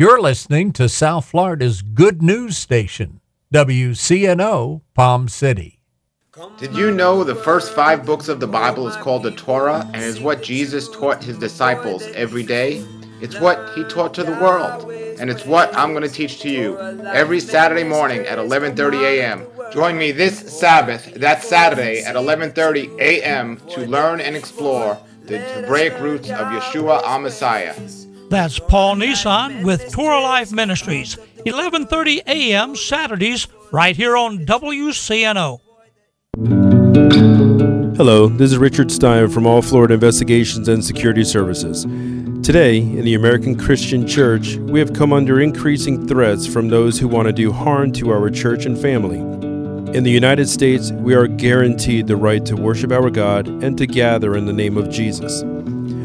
You're listening to South Florida's good news station, WCNO Palm City. Did you know the first five books of the Bible is called the Torah and is what Jesus taught his disciples every day? It's what he taught to the world, and it's what I'm going to teach to you every Saturday morning at 11:30 a.m. Join me this Sabbath, that Saturday at 11:30 a.m. to learn and explore the Hebraic roots of Yeshua our Messiah. That's Paul Nissan with Torah Life Ministries, 11:30 a.m. Saturdays right here on WCNO. Hello, this is Richard Stein from All Florida Investigations and Security Services. Today, in the American Christian Church, we have come under increasing threats from those who want to do harm to our church and family. In the United States, we are guaranteed the right to worship our God and to gather in the name of Jesus.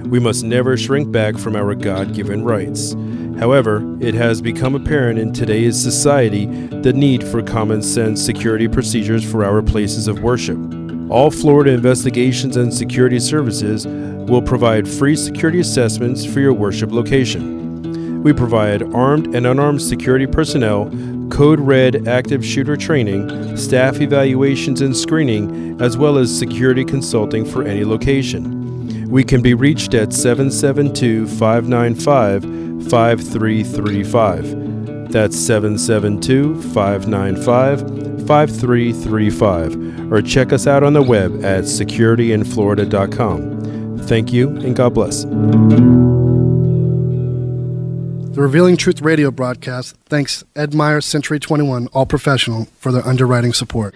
We must never shrink back from our God given rights. However, it has become apparent in today's society the need for common sense security procedures for our places of worship. All Florida Investigations and Security Services will provide free security assessments for your worship location. We provide armed and unarmed security personnel, code red active shooter training, staff evaluations and screening, as well as security consulting for any location. We can be reached at 772 595 5335. That's 772 595 5335 or check us out on the web at securityinflorida.com. Thank you and God bless. The Revealing Truth radio broadcast thanks Ed Meyer Century 21 All Professional for their underwriting support.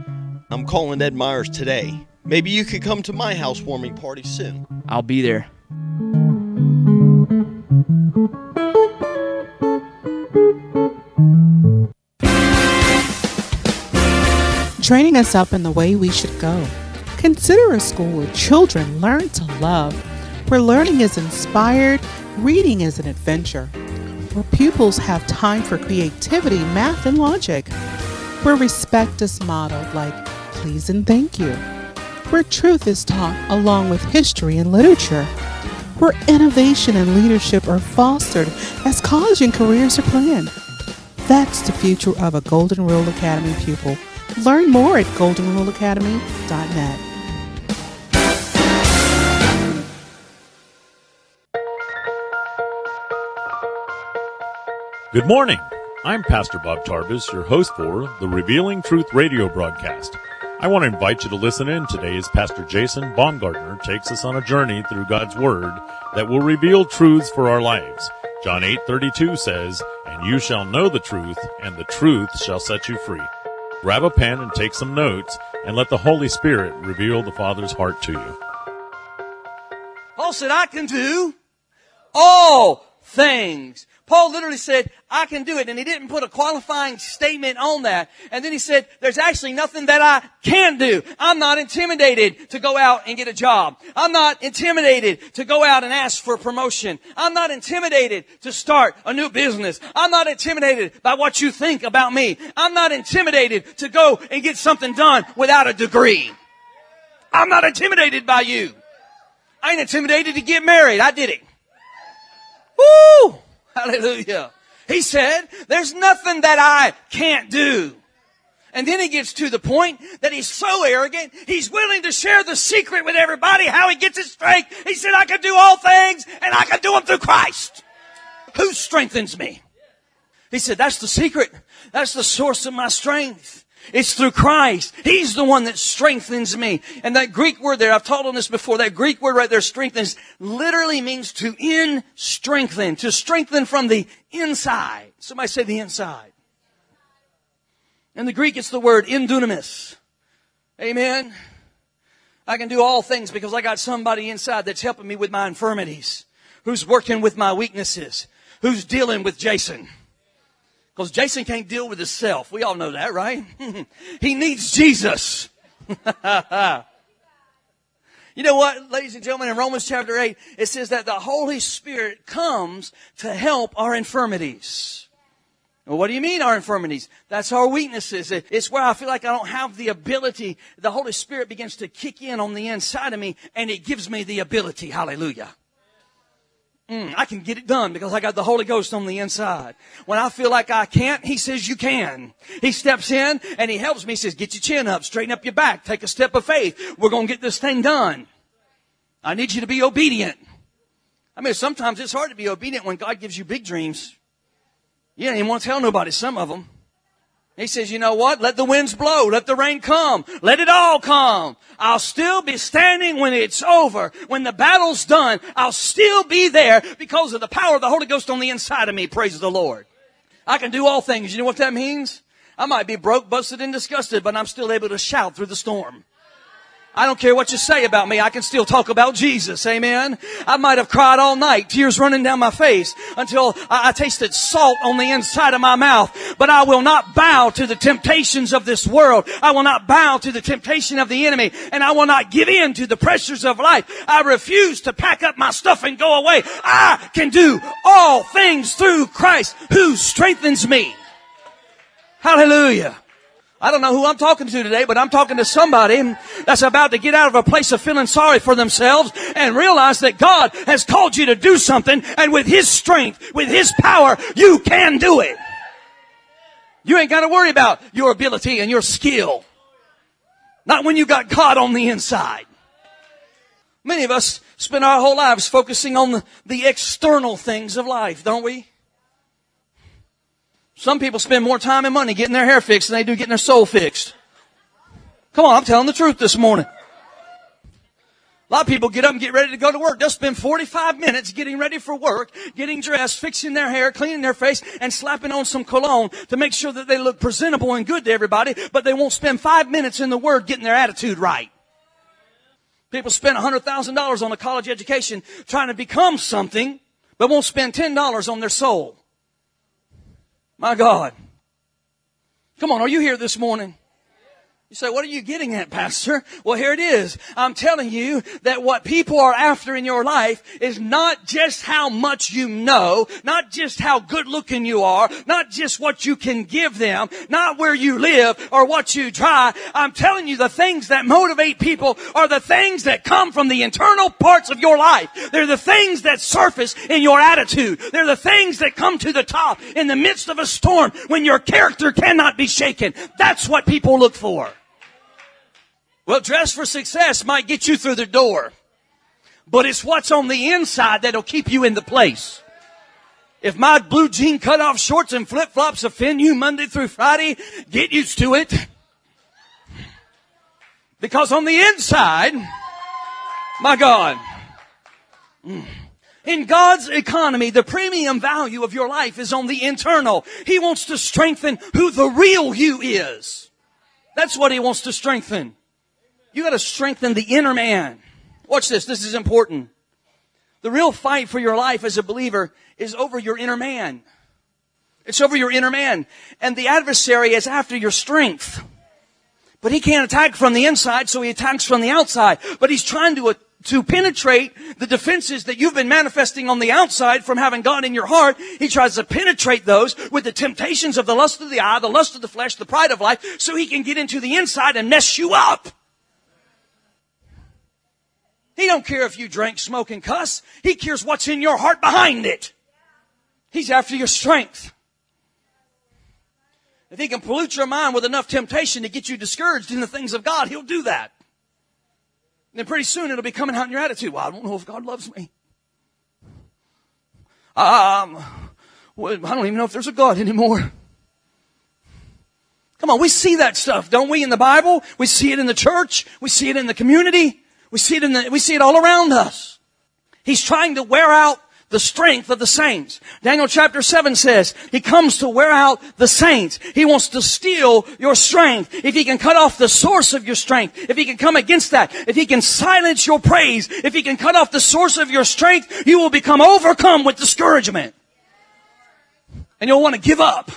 I'm calling Ed Myers today. Maybe you could come to my housewarming party soon. I'll be there. Training us up in the way we should go. Consider a school where children learn to love, where learning is inspired, reading is an adventure, where pupils have time for creativity, math, and logic, where respect is modeled like please and thank you, where truth is taught along with history and literature, where innovation and leadership are fostered as college and careers are planned. That's the future of a Golden Rule Academy pupil. Learn more at goldenruleacademy.net. Good morning. I'm Pastor Bob Tarvis, your host for the Revealing Truth radio broadcast. I want to invite you to listen in today as Pastor Jason Baumgartner takes us on a journey through God's Word that will reveal truths for our lives. John 8:32 says, "And you shall know the truth, and the truth shall set you free." Grab a pen and take some notes, and let the Holy Spirit reveal the Father's heart to you. Paul said, I can do all things. Paul literally said, I can do it. And he didn't put a qualifying statement on that. And then he said, there's actually nothing that I can do. I'm not intimidated to go out and get a job. I'm not intimidated to go out and ask for a promotion. I'm not intimidated to start a new business. I'm not intimidated by what you think about me. I'm not intimidated to go and get something done without a degree. I'm not intimidated by you. I ain't intimidated to get married. I did it. Woo! Hallelujah. He said, there's nothing that I can't do. And then he gets to the point that he's so arrogant, he's willing to share the secret with everybody how he gets his strength. He said, I can do all things and I can do them through Christ. Who strengthens me? He said, that's the secret. That's the source of my strength. It's through Christ. He's the one that strengthens me. And that Greek word there, I've taught on this before, that Greek word right there, strengthens, literally means to in strengthen, to strengthen from the inside. Somebody say the inside. In the Greek, it's the word endunamis. Amen. I can do all things because I got somebody inside that's helping me with my infirmities, who's working with my weaknesses, who's dealing with Jason. Because Jason can't deal with himself. We all know that, right? he needs Jesus. you know what, ladies and gentlemen, in Romans chapter 8, it says that the Holy Spirit comes to help our infirmities. Well, what do you mean our infirmities? That's our weaknesses. It's where I feel like I don't have the ability. The Holy Spirit begins to kick in on the inside of me and it gives me the ability. Hallelujah. Mm, I can get it done because I got the Holy Ghost on the inside. When I feel like I can't, He says you can. He steps in and He helps me. He says, get your chin up, straighten up your back, take a step of faith. We're going to get this thing done. I need you to be obedient. I mean, sometimes it's hard to be obedient when God gives you big dreams. You don't even want to tell nobody some of them. He says, you know what? Let the winds blow. Let the rain come. Let it all come. I'll still be standing when it's over. When the battle's done, I'll still be there because of the power of the Holy Ghost on the inside of me. Praise the Lord. I can do all things. You know what that means? I might be broke, busted, and disgusted, but I'm still able to shout through the storm. I don't care what you say about me. I can still talk about Jesus. Amen. I might have cried all night, tears running down my face until I, I, tasted salt on the inside of my mouth. But I will not bow to the temptations of this world. I will not bow to the temptation of the enemy and I will not give in to the pressures of life. I refuse to pack up my stuff and go away. I can do all things through Christ who strengthens me. Hallelujah. I don't know who I'm talking to today, but I'm talking to somebody that's about to get out of a place of feeling sorry for themselves and realize that God has called you to do something and with His strength, with His power, you can do it. You ain't got to worry about your ability and your skill. Not when you got God on the inside. Many of us spend our whole lives focusing on the, the external things of life, don't we? Some people spend more time and money getting their hair fixed than they do getting their soul fixed. Come on, I'm telling the truth this morning. A lot of people get up and get ready to go to work. They'll spend 45 minutes getting ready for work, getting dressed, fixing their hair, cleaning their face, and slapping on some cologne to make sure that they look presentable and good to everybody, but they won't spend five minutes in the Word getting their attitude right. People spend $100,000 on a college education trying to become something, but won't spend $10 on their soul. My God. Come on, are you here this morning? You say, what are you getting at, Pastor? Well, here it is. I'm telling you that what people are after in your life is not just how much you know, not just how good looking you are, not just what you can give them, not where you live or what you try. I'm telling you the things that motivate people are the things that come from the internal parts of your life. They're the things that surface in your attitude. They're the things that come to the top in the midst of a storm when your character cannot be shaken. That's what people look for. Well, dress for success might get you through the door, but it's what's on the inside that'll keep you in the place. If my blue jean cutoff shorts and flip flops offend you Monday through Friday, get used to it. Because on the inside, my God, mm, in God's economy, the premium value of your life is on the internal. He wants to strengthen who the real you is. That's what He wants to strengthen. You gotta strengthen the inner man. Watch this. This is important. The real fight for your life as a believer is over your inner man. It's over your inner man. And the adversary is after your strength. But he can't attack from the inside, so he attacks from the outside. But he's trying to, uh, to penetrate the defenses that you've been manifesting on the outside from having God in your heart. He tries to penetrate those with the temptations of the lust of the eye, the lust of the flesh, the pride of life, so he can get into the inside and mess you up. He don't care if you drink, smoke, and cuss. He cares what's in your heart behind it. He's after your strength. If he can pollute your mind with enough temptation to get you discouraged in the things of God, he'll do that. And then pretty soon it'll be coming out in your attitude. Well, I don't know if God loves me. Um, well, I don't even know if there's a God anymore. Come on, we see that stuff, don't we, in the Bible? We see it in the church. We see it in the community. We see it in the, we see it all around us. He's trying to wear out the strength of the saints. Daniel chapter 7 says, He comes to wear out the saints. He wants to steal your strength. If He can cut off the source of your strength, if He can come against that, if He can silence your praise, if He can cut off the source of your strength, you will become overcome with discouragement. And you'll want to give up.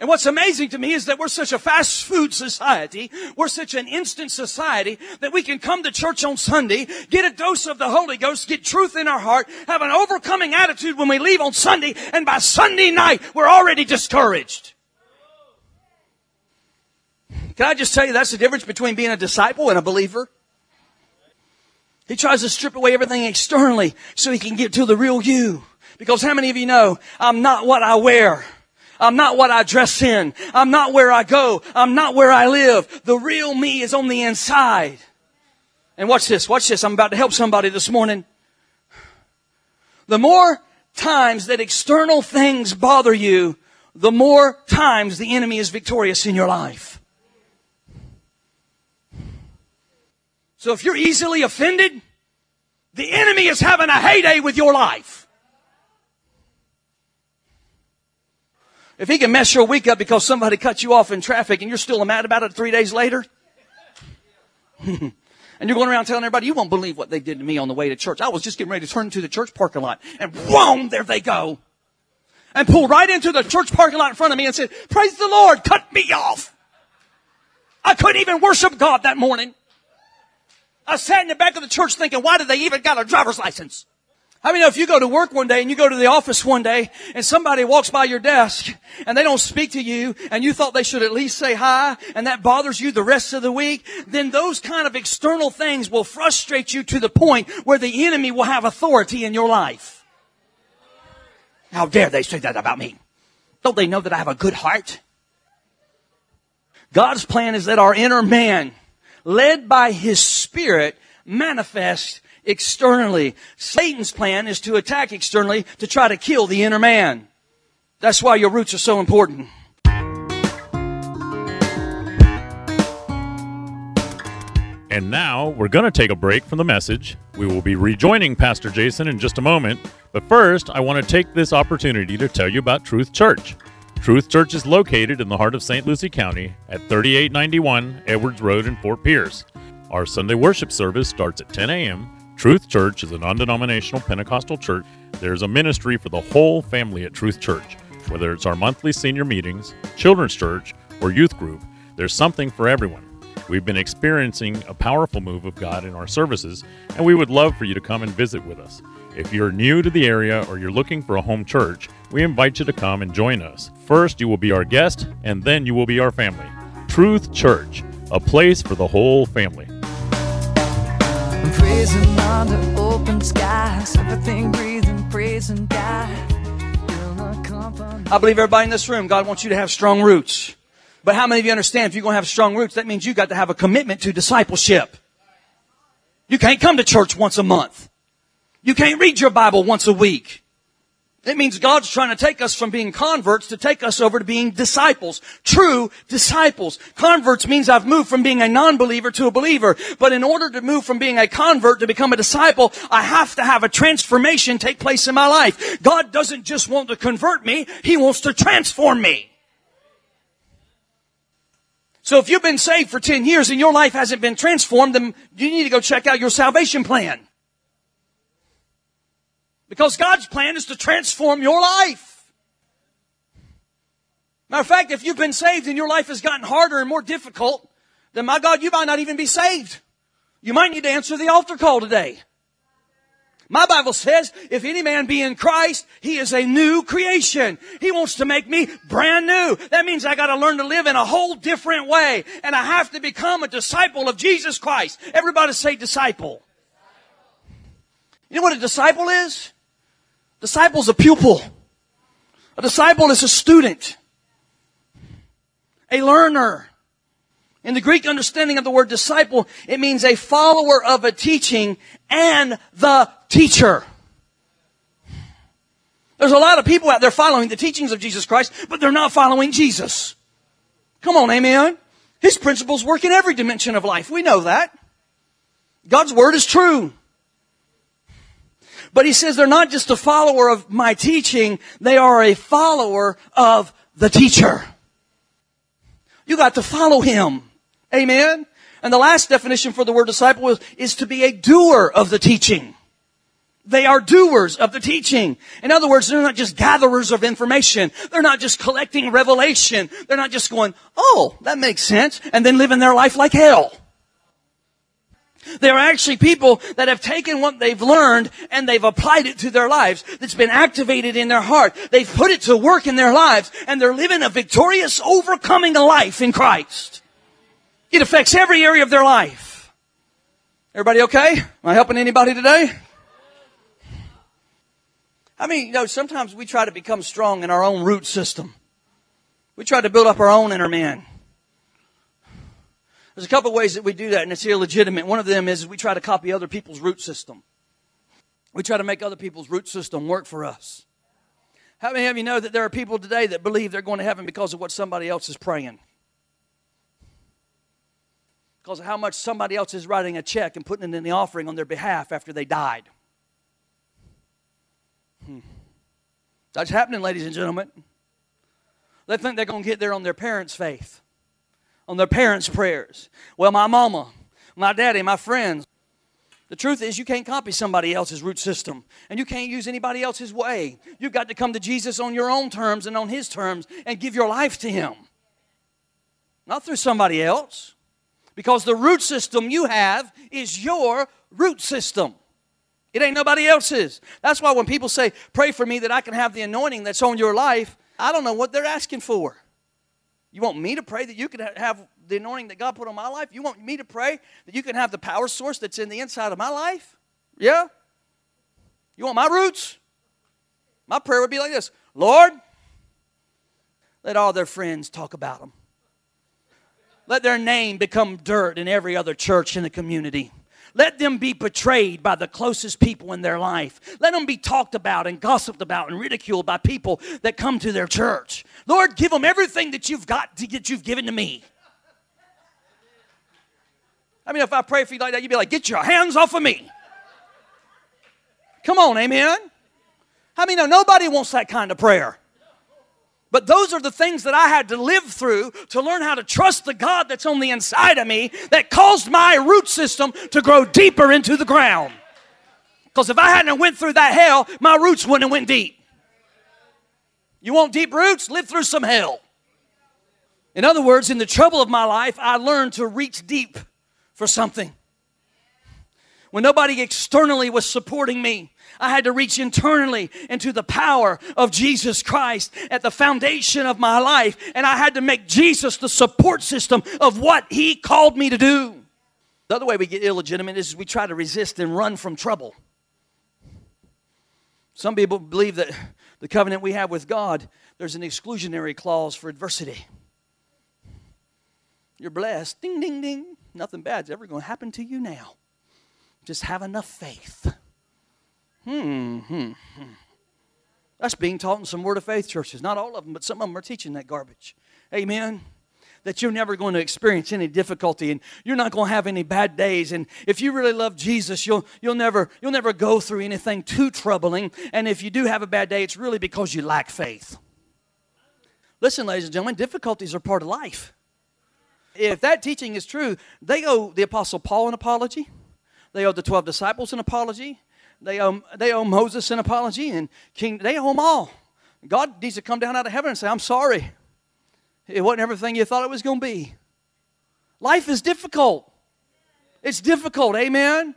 And what's amazing to me is that we're such a fast food society. We're such an instant society that we can come to church on Sunday, get a dose of the Holy Ghost, get truth in our heart, have an overcoming attitude when we leave on Sunday, and by Sunday night, we're already discouraged. Can I just tell you that's the difference between being a disciple and a believer? He tries to strip away everything externally so he can get to the real you. Because how many of you know I'm not what I wear? I'm not what I dress in. I'm not where I go. I'm not where I live. The real me is on the inside. And watch this. Watch this. I'm about to help somebody this morning. The more times that external things bother you, the more times the enemy is victorious in your life. So if you're easily offended, the enemy is having a heyday with your life. If he can mess your week up because somebody cut you off in traffic and you're still mad about it three days later, and you're going around telling everybody, you won't believe what they did to me on the way to church. I was just getting ready to turn into the church parking lot and boom, there they go. And pulled right into the church parking lot in front of me and said, praise the Lord, cut me off. I couldn't even worship God that morning. I sat in the back of the church thinking, why did they even got a driver's license? I mean, if you go to work one day and you go to the office one day and somebody walks by your desk and they don't speak to you and you thought they should at least say hi and that bothers you the rest of the week, then those kind of external things will frustrate you to the point where the enemy will have authority in your life. How dare they say that about me? Don't they know that I have a good heart? God's plan is that our inner man, led by his spirit, manifest externally. Satan's plan is to attack externally to try to kill the inner man. That's why your roots are so important. And now we're going to take a break from the message. We will be rejoining Pastor Jason in just a moment. But first, I want to take this opportunity to tell you about Truth Church. Truth Church is located in the heart of St. Lucie County at 3891 Edwards Road in Fort Pierce. Our Sunday worship service starts at 10 a.m Truth Church is a non denominational Pentecostal church. There's a ministry for the whole family at Truth Church. Whether it's our monthly senior meetings, children's church, or youth group, there's something for everyone. We've been experiencing a powerful move of God in our services, and we would love for you to come and visit with us. If you're new to the area or you're looking for a home church, we invite you to come and join us. First, you will be our guest, and then you will be our family. Truth Church, a place for the whole family I believe everybody in this room, God wants you to have strong roots. But how many of you understand if you're going to have strong roots, that means you got to have a commitment to discipleship. You can't come to church once a month. You can't read your Bible once a week. It means God's trying to take us from being converts to take us over to being disciples. True disciples. Converts means I've moved from being a non-believer to a believer. But in order to move from being a convert to become a disciple, I have to have a transformation take place in my life. God doesn't just want to convert me, He wants to transform me. So if you've been saved for 10 years and your life hasn't been transformed, then you need to go check out your salvation plan. Because God's plan is to transform your life. Matter of fact, if you've been saved and your life has gotten harder and more difficult, then my God, you might not even be saved. You might need to answer the altar call today. My Bible says, if any man be in Christ, he is a new creation. He wants to make me brand new. That means I gotta learn to live in a whole different way. And I have to become a disciple of Jesus Christ. Everybody say disciple. You know what a disciple is? Disciple's a pupil. A disciple is a student. a learner. In the Greek understanding of the word disciple, it means a follower of a teaching and the teacher. There's a lot of people out there following the teachings of Jesus Christ, but they're not following Jesus. Come on, amen. His principles work in every dimension of life. We know that. God's word is true. But he says they're not just a follower of my teaching, they are a follower of the teacher. You got to follow him. Amen? And the last definition for the word disciple is, is to be a doer of the teaching. They are doers of the teaching. In other words, they're not just gatherers of information. They're not just collecting revelation. They're not just going, oh, that makes sense, and then living their life like hell. They are actually people that have taken what they've learned and they've applied it to their lives. That's been activated in their heart. They've put it to work in their lives and they're living a victorious, overcoming life in Christ. It affects every area of their life. Everybody okay? Am I helping anybody today? I mean, you know, sometimes we try to become strong in our own root system. We try to build up our own inner man. There's a couple ways that we do that, and it's illegitimate. One of them is we try to copy other people's root system. We try to make other people's root system work for us. How many of you know that there are people today that believe they're going to heaven because of what somebody else is praying? because of how much somebody else is writing a check and putting it in the offering on their behalf after they died. Hmm. That's happening, ladies and gentlemen. They think they're going to get there on their parents' faith, on their parents' prayers. Well, my mama, my daddy, my friends. The truth is, you can't copy somebody else's root system, and you can't use anybody else's way. You've got to come to Jesus on your own terms and on His terms and give your life to Him, not through somebody else. Because the root system you have is your root system. It ain't nobody else's. That's why when people say, Pray for me that I can have the anointing that's on your life, I don't know what they're asking for. You want me to pray that you can have the anointing that God put on my life? You want me to pray that you can have the power source that's in the inside of my life? Yeah? You want my roots? My prayer would be like this Lord, let all their friends talk about them. Let their name become dirt in every other church in the community. Let them be betrayed by the closest people in their life. Let them be talked about and gossiped about and ridiculed by people that come to their church. Lord, give them everything that you've got to you've given to me. I mean, if I pray for you like that, you'd be like, get your hands off of me. Come on, amen. I mean, no, nobody wants that kind of prayer. But those are the things that I had to live through to learn how to trust the God that's on the inside of me that caused my root system to grow deeper into the ground. Because if I hadn't went through that hell, my roots wouldn't have went deep. You want deep roots? Live through some hell. In other words, in the trouble of my life, I learned to reach deep for something. When nobody externally was supporting me, I had to reach internally into the power of Jesus Christ at the foundation of my life. And I had to make Jesus the support system of what He called me to do. The other way we get illegitimate is we try to resist and run from trouble. Some people believe that the covenant we have with God, there's an exclusionary clause for adversity. You're blessed. Ding, ding, ding. Nothing bad's ever going to happen to you now. Just have enough faith. Hmm, hmm, hmm. That's being taught in some Word of Faith churches. Not all of them, but some of them are teaching that garbage. Amen. That you're never going to experience any difficulty and you're not going to have any bad days. And if you really love Jesus, you'll, you'll, never, you'll never go through anything too troubling. And if you do have a bad day, it's really because you lack faith. Listen, ladies and gentlemen, difficulties are part of life. If that teaching is true, they owe the Apostle Paul an apology, they owe the 12 disciples an apology, they owe, they owe Moses an apology, and King, they owe them all. God needs to come down out of heaven and say, I'm sorry. It wasn't everything you thought it was going to be. Life is difficult. It's difficult, amen?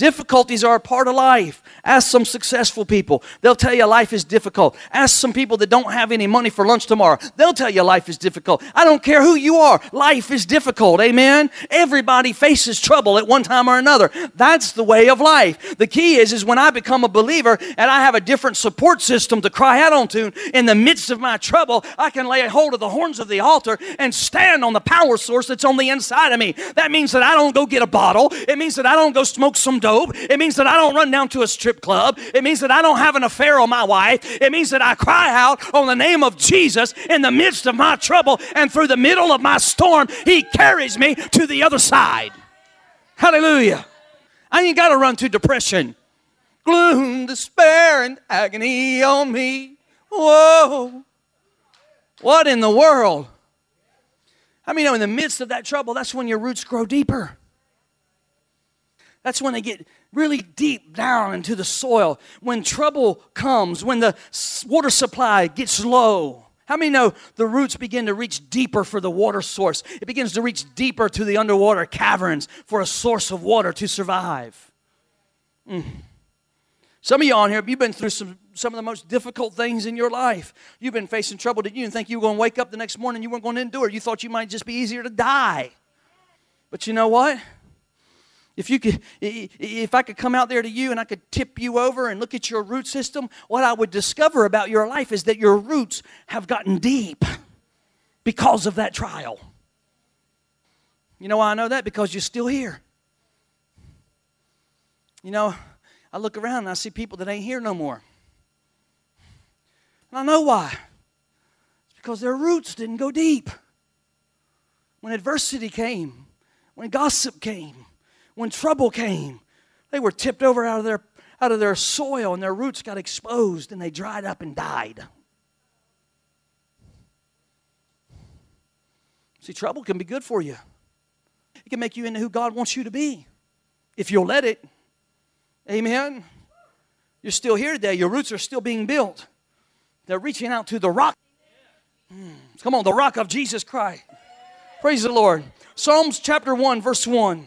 Difficulties are a part of life. Ask some successful people. They'll tell you life is difficult. Ask some people that don't have any money for lunch tomorrow. They'll tell you life is difficult. I don't care who you are. Life is difficult. Amen. Everybody faces trouble at one time or another. That's the way of life. The key is is when I become a believer and I have a different support system to cry out onto in the midst of my trouble, I can lay hold of the horns of the altar and stand on the power source that's on the inside of me. That means that I don't go get a bottle. It means that I don't go smoke some It means that I don't run down to a strip club. It means that I don't have an affair on my wife. It means that I cry out on the name of Jesus in the midst of my trouble and through the middle of my storm, He carries me to the other side. Hallelujah. I ain't got to run to depression, gloom, despair, and agony on me. Whoa. What in the world? I mean, in the midst of that trouble, that's when your roots grow deeper. That's when they get really deep down into the soil. When trouble comes, when the water supply gets low. How many know the roots begin to reach deeper for the water source? It begins to reach deeper to the underwater caverns for a source of water to survive. Mm. Some of you on here, you've been through some, some of the most difficult things in your life. You've been facing trouble that you think you were going to wake up the next morning, you weren't going to endure. You thought you might just be easier to die. But you know what? If you could, if I could come out there to you and I could tip you over and look at your root system, what I would discover about your life is that your roots have gotten deep because of that trial. You know why I know that? Because you're still here. You know, I look around and I see people that ain't here no more. And I know why. It's because their roots didn't go deep. When adversity came, when gossip came, when trouble came, they were tipped over out of their, out of their soil and their roots got exposed and they dried up and died. See, trouble can be good for you. It can make you into who God wants you to be if you'll let it. Amen. You're still here today. Your roots are still being built. They're reaching out to the rock. Mm, come on, the rock of Jesus Christ. Praise the Lord. Psalms chapter 1, verse 1.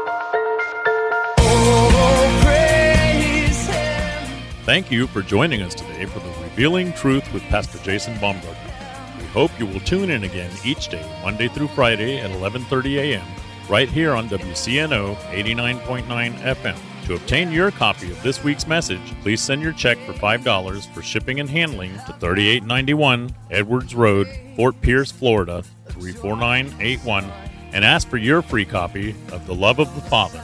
Thank you for joining us today for the Revealing Truth with Pastor Jason Baumgartner. We hope you will tune in again each day, Monday through Friday at 11:30 a.m. right here on WCNO 89.9 FM. To obtain your copy of this week's message, please send your check for $5 for shipping and handling to 3891 Edwards Road, Fort Pierce, Florida 34981 and ask for your free copy of The Love of the Father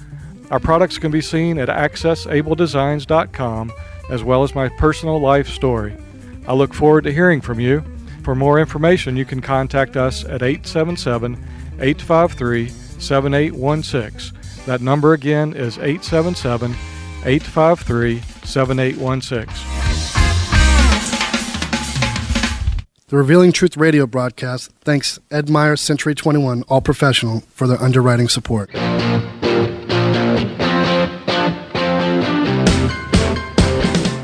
Our products can be seen at accessabledesigns.com as well as my personal life story. I look forward to hearing from you. For more information, you can contact us at 877 853 7816. That number again is 877 853 7816. The Revealing Truth radio broadcast thanks Ed Meyer Century 21 All Professional for their underwriting support.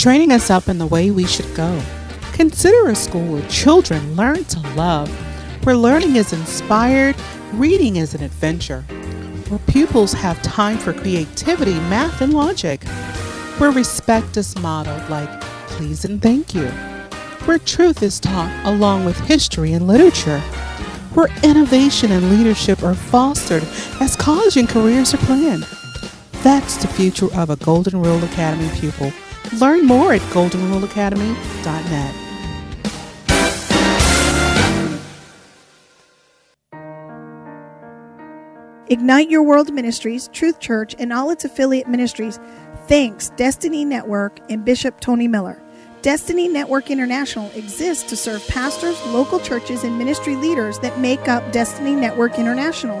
Training us up in the way we should go. Consider a school where children learn to love, where learning is inspired, reading is an adventure, where pupils have time for creativity, math, and logic, where respect is modeled like please and thank you, where truth is taught along with history and literature, where innovation and leadership are fostered as college and careers are planned. That's the future of a Golden Rule Academy pupil. Learn more at goldenruleacademy.net. Ignite Your World Ministries, Truth Church, and all its affiliate ministries thanks Destiny Network and Bishop Tony Miller. Destiny Network International exists to serve pastors, local churches, and ministry leaders that make up Destiny Network International.